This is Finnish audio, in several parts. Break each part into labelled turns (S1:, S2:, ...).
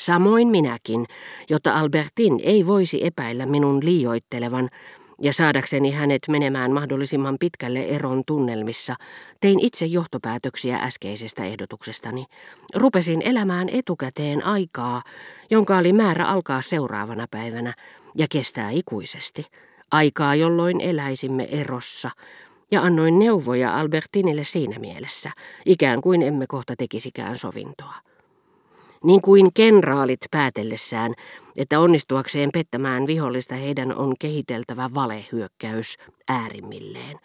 S1: Samoin minäkin, jotta Albertin ei voisi epäillä minun liioittelevan ja saadakseni hänet menemään mahdollisimman pitkälle eron tunnelmissa, tein itse johtopäätöksiä äskeisestä ehdotuksestani. Rupesin elämään etukäteen aikaa, jonka oli määrä alkaa seuraavana päivänä ja kestää ikuisesti. Aikaa, jolloin eläisimme erossa, ja annoin neuvoja Albertinille siinä mielessä, ikään kuin emme kohta tekisikään sovintoa niin kuin kenraalit päätellessään, että onnistuakseen pettämään vihollista heidän on kehiteltävä valehyökkäys äärimmilleen.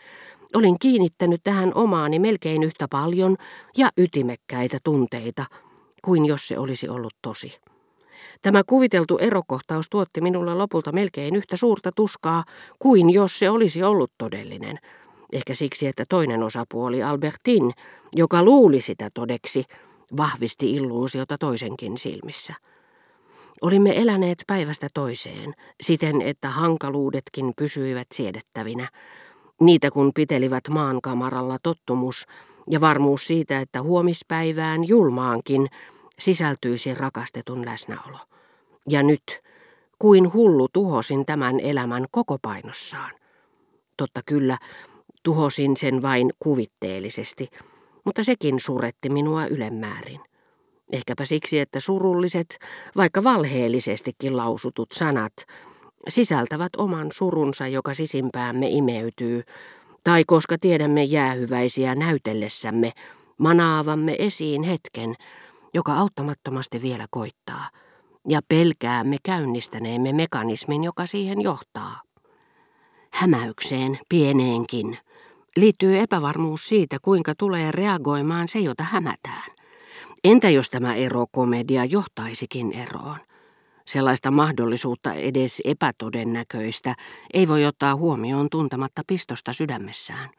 S1: Olin kiinnittänyt tähän omaani melkein yhtä paljon ja ytimekkäitä tunteita kuin jos se olisi ollut tosi. Tämä kuviteltu erokohtaus tuotti minulle lopulta melkein yhtä suurta tuskaa kuin jos se olisi ollut todellinen. Ehkä siksi, että toinen osapuoli Albertin, joka luuli sitä todeksi, vahvisti illuusiota toisenkin silmissä. Olimme eläneet päivästä toiseen, siten että hankaluudetkin pysyivät siedettävinä. Niitä kun pitelivät maankamaralla tottumus ja varmuus siitä, että huomispäivään julmaankin sisältyisi rakastetun läsnäolo. Ja nyt, kuin hullu tuhosin tämän elämän koko painossaan. Totta kyllä, tuhosin sen vain kuvitteellisesti – mutta sekin suretti minua ylemmäärin. Ehkäpä siksi, että surulliset, vaikka valheellisestikin lausutut sanat, sisältävät oman surunsa, joka sisimpäämme imeytyy, tai koska tiedämme jäähyväisiä näytellessämme, manaavamme esiin hetken, joka auttamattomasti vielä koittaa, ja pelkäämme käynnistäneemme mekanismin, joka siihen johtaa. Hämäykseen pieneenkin, liittyy epävarmuus siitä, kuinka tulee reagoimaan se, jota hämätään. Entä jos tämä erokomedia johtaisikin eroon? Sellaista mahdollisuutta edes epätodennäköistä ei voi ottaa huomioon tuntematta pistosta sydämessään.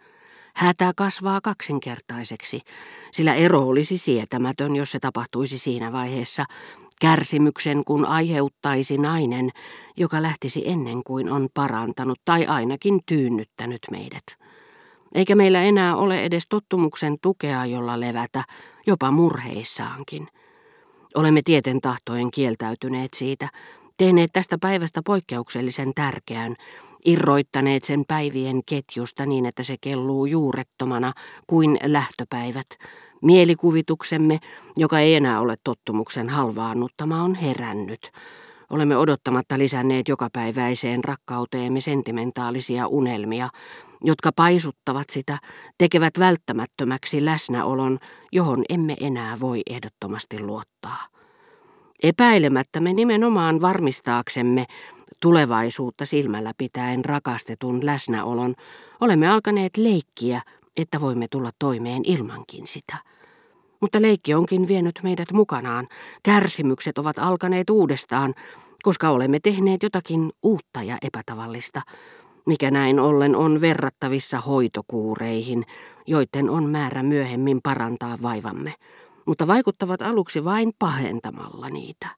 S1: Hätä kasvaa kaksinkertaiseksi, sillä ero olisi sietämätön, jos se tapahtuisi siinä vaiheessa, kärsimyksen kun aiheuttaisi nainen, joka lähtisi ennen kuin on parantanut tai ainakin tyynnyttänyt meidät eikä meillä enää ole edes tottumuksen tukea, jolla levätä, jopa murheissaankin. Olemme tieten tahtojen kieltäytyneet siitä, tehneet tästä päivästä poikkeuksellisen tärkeän, irroittaneet sen päivien ketjusta niin, että se kelluu juurettomana kuin lähtöpäivät. Mielikuvituksemme, joka ei enää ole tottumuksen halvaannuttama, on herännyt. Olemme odottamatta lisänneet jokapäiväiseen rakkauteemme sentimentaalisia unelmia, jotka paisuttavat sitä, tekevät välttämättömäksi läsnäolon, johon emme enää voi ehdottomasti luottaa. Epäilemättä me nimenomaan varmistaaksemme tulevaisuutta silmällä pitäen rakastetun läsnäolon, olemme alkaneet leikkiä, että voimme tulla toimeen ilmankin sitä. Mutta leikki onkin vienyt meidät mukanaan. Kärsimykset ovat alkaneet uudestaan, koska olemme tehneet jotakin uutta ja epätavallista, mikä näin ollen on verrattavissa hoitokuureihin, joiden on määrä myöhemmin parantaa vaivamme, mutta vaikuttavat aluksi vain pahentamalla niitä.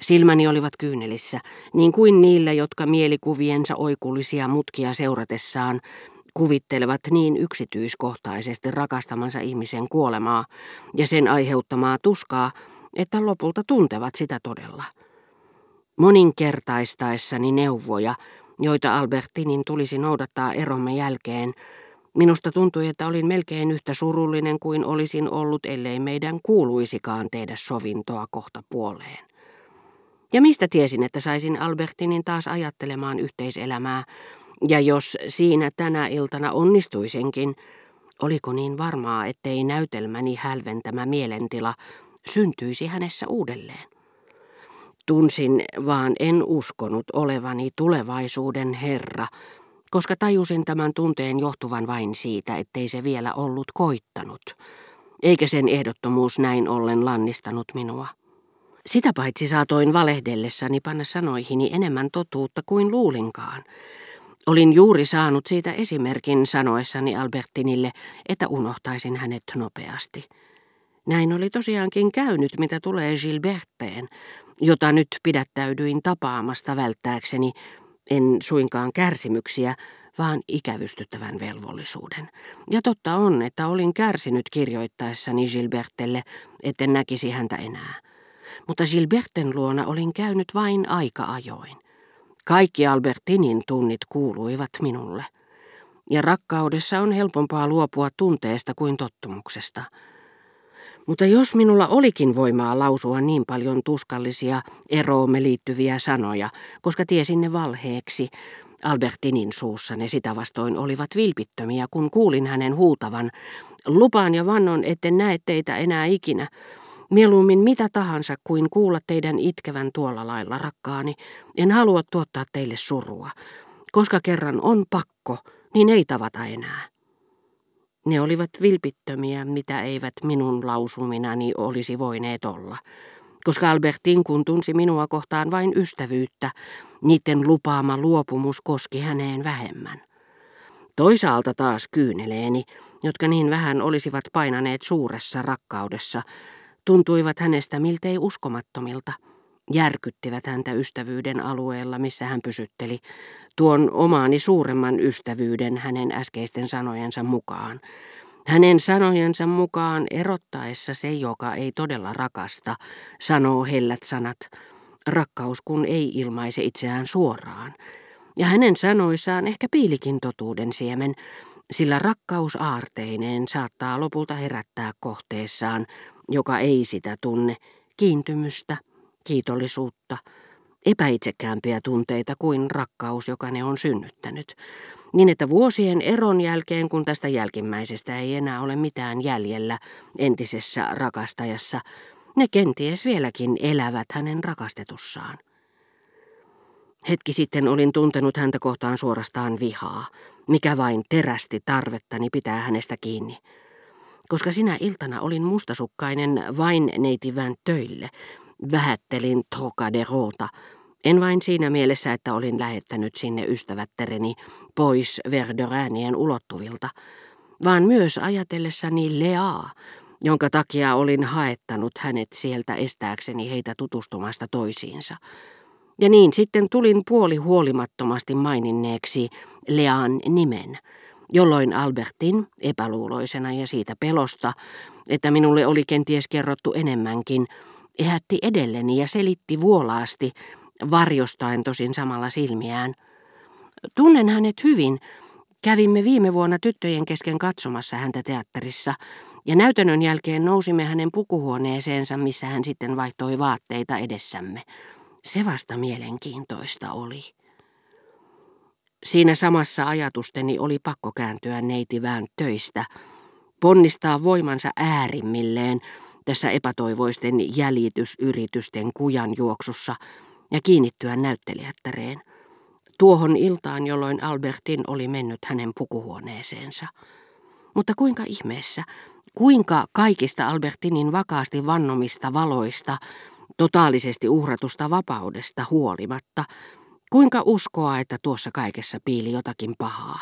S1: Silmäni olivat kyynelissä, niin kuin niillä, jotka mielikuviensa oikullisia mutkia seuratessaan kuvittelevat niin yksityiskohtaisesti rakastamansa ihmisen kuolemaa ja sen aiheuttamaa tuskaa, että lopulta tuntevat sitä todella. Moninkertaistaessani neuvoja, joita Albertinin tulisi noudattaa eromme jälkeen, minusta tuntui, että olin melkein yhtä surullinen kuin olisin ollut, ellei meidän kuuluisikaan tehdä sovintoa kohta puoleen. Ja mistä tiesin, että saisin Albertinin taas ajattelemaan yhteiselämää, ja jos siinä tänä iltana onnistuisenkin, oliko niin varmaa, ettei näytelmäni hälventämä mielentila syntyisi hänessä uudelleen? Tunsin, vaan en uskonut olevani tulevaisuuden herra, koska tajusin tämän tunteen johtuvan vain siitä, ettei se vielä ollut koittanut, eikä sen ehdottomuus näin ollen lannistanut minua. Sitä paitsi saatoin valehdellessani panna sanoihini enemmän totuutta kuin luulinkaan. Olin juuri saanut siitä esimerkin sanoessani Albertinille, että unohtaisin hänet nopeasti. Näin oli tosiaankin käynyt, mitä tulee Gilberteen, jota nyt pidättäydyin tapaamasta välttääkseni, en suinkaan kärsimyksiä, vaan ikävystyttävän velvollisuuden. Ja totta on, että olin kärsinyt kirjoittaessani Gilbertelle, etten näkisi häntä enää. mutta Gilberten luona olin käynyt vain aika ajoin. Kaikki Albertinin tunnit kuuluivat minulle. Ja rakkaudessa on helpompaa luopua tunteesta kuin tottumuksesta. Mutta jos minulla olikin voimaa lausua niin paljon tuskallisia eroomme liittyviä sanoja, koska tiesin ne valheeksi, Albertinin suussa ne sitä vastoin olivat vilpittömiä, kun kuulin hänen huutavan, lupaan ja vannon, etten näe teitä enää ikinä, Mieluummin mitä tahansa kuin kuulla teidän itkevän tuolla lailla, rakkaani. En halua tuottaa teille surua. Koska kerran on pakko, niin ei tavata enää. Ne olivat vilpittömiä, mitä eivät minun lausuminani olisi voineet olla. Koska Albertin kun tunsi minua kohtaan vain ystävyyttä, niiden lupaama luopumus koski häneen vähemmän. Toisaalta taas kyyneleeni, jotka niin vähän olisivat painaneet suuressa rakkaudessa, tuntuivat hänestä miltei uskomattomilta. Järkyttivät häntä ystävyyden alueella, missä hän pysytteli, tuon omaani suuremman ystävyyden hänen äskeisten sanojensa mukaan. Hänen sanojensa mukaan erottaessa se, joka ei todella rakasta, sanoo hellät sanat, rakkaus kun ei ilmaise itseään suoraan. Ja hänen sanoissaan ehkä piilikin totuuden siemen, sillä rakkaus aarteineen saattaa lopulta herättää kohteessaan joka ei sitä tunne, kiintymystä, kiitollisuutta, epäitsekäämpiä tunteita kuin rakkaus, joka ne on synnyttänyt. Niin että vuosien eron jälkeen, kun tästä jälkimmäisestä ei enää ole mitään jäljellä entisessä rakastajassa, ne kenties vieläkin elävät hänen rakastetussaan. Hetki sitten olin tuntenut häntä kohtaan suorastaan vihaa, mikä vain terästi tarvettani pitää hänestä kiinni. Koska sinä iltana olin mustasukkainen vain neitivän töille, vähättelin Trocaderota, en vain siinä mielessä, että olin lähettänyt sinne ystävättäreni pois Verderäänien ulottuvilta, vaan myös ajatellessani Leaa, jonka takia olin haettanut hänet sieltä estääkseni heitä tutustumasta toisiinsa. Ja niin sitten tulin puoli huolimattomasti maininneeksi Lean nimen – jolloin Albertin, epäluuloisena ja siitä pelosta, että minulle oli kenties kerrottu enemmänkin, ehätti edelleni ja selitti vuolaasti, varjostaen tosin samalla silmiään. Tunnen hänet hyvin. Kävimme viime vuonna tyttöjen kesken katsomassa häntä teatterissa, ja näytännön jälkeen nousimme hänen pukuhuoneeseensa, missä hän sitten vaihtoi vaatteita edessämme. Se vasta mielenkiintoista oli. Siinä samassa ajatusteni oli pakko kääntyä neitivään töistä, ponnistaa voimansa äärimmilleen tässä epätoivoisten jäljitysyritysten kujan juoksussa ja kiinnittyä näyttelijättäreen. Tuohon iltaan, jolloin Albertin oli mennyt hänen pukuhuoneeseensa. Mutta kuinka ihmeessä, kuinka kaikista Albertinin vakaasti vannomista valoista, totaalisesti uhratusta vapaudesta huolimatta, Kuinka uskoa, että tuossa kaikessa piili jotakin pahaa?